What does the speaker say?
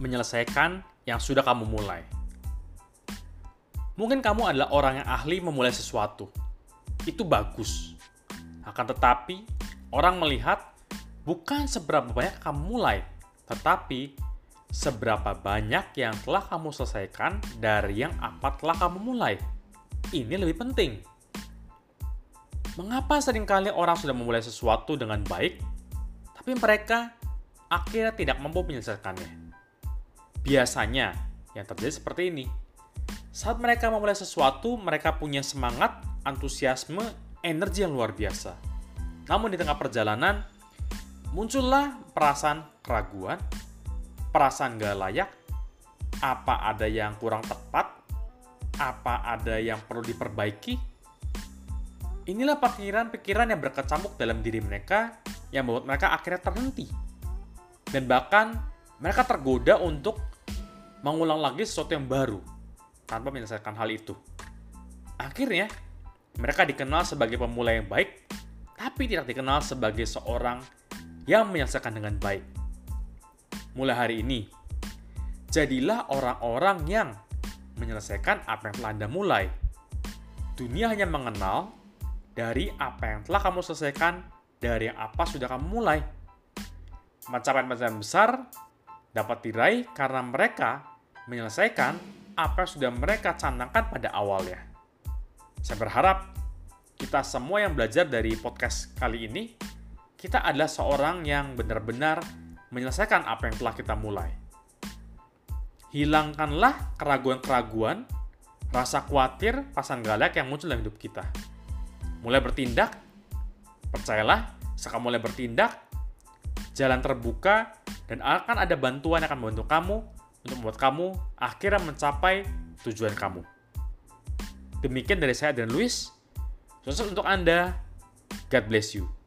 menyelesaikan yang sudah kamu mulai. Mungkin kamu adalah orang yang ahli memulai sesuatu. Itu bagus. Akan tetapi, orang melihat bukan seberapa banyak kamu mulai, tetapi seberapa banyak yang telah kamu selesaikan dari yang apa telah kamu mulai. Ini lebih penting. Mengapa sering kali orang sudah memulai sesuatu dengan baik, tapi mereka akhirnya tidak mampu menyelesaikannya? Biasanya, yang terjadi seperti ini saat mereka memulai sesuatu, mereka punya semangat, antusiasme, energi yang luar biasa. Namun di tengah perjalanan, muncullah perasaan keraguan, perasaan gak layak, apa ada yang kurang tepat, apa ada yang perlu diperbaiki. Inilah pikiran-pikiran yang berkecamuk dalam diri mereka yang membuat mereka akhirnya terhenti. Dan bahkan mereka tergoda untuk mengulang lagi sesuatu yang baru tanpa menyelesaikan hal itu. Akhirnya, mereka dikenal sebagai pemula yang baik, tapi tidak dikenal sebagai seorang yang menyelesaikan dengan baik. Mulai hari ini, jadilah orang-orang yang menyelesaikan apa yang telah Anda mulai. Dunia hanya mengenal dari apa yang telah kamu selesaikan, dari apa sudah kamu mulai. Pencapaian-pencapaian besar dapat diraih karena mereka menyelesaikan apa yang sudah mereka canangkan pada awalnya. Saya berharap kita semua yang belajar dari podcast kali ini, kita adalah seorang yang benar-benar menyelesaikan apa yang telah kita mulai. Hilangkanlah keraguan-keraguan, rasa khawatir, pasang galak yang muncul dalam hidup kita. Mulai bertindak, percayalah, sekarang mulai bertindak, jalan terbuka, dan akan ada bantuan yang akan membantu kamu untuk membuat kamu akhirnya mencapai tujuan kamu. Demikian dari saya dan Luis. Sukses untuk Anda. God bless you.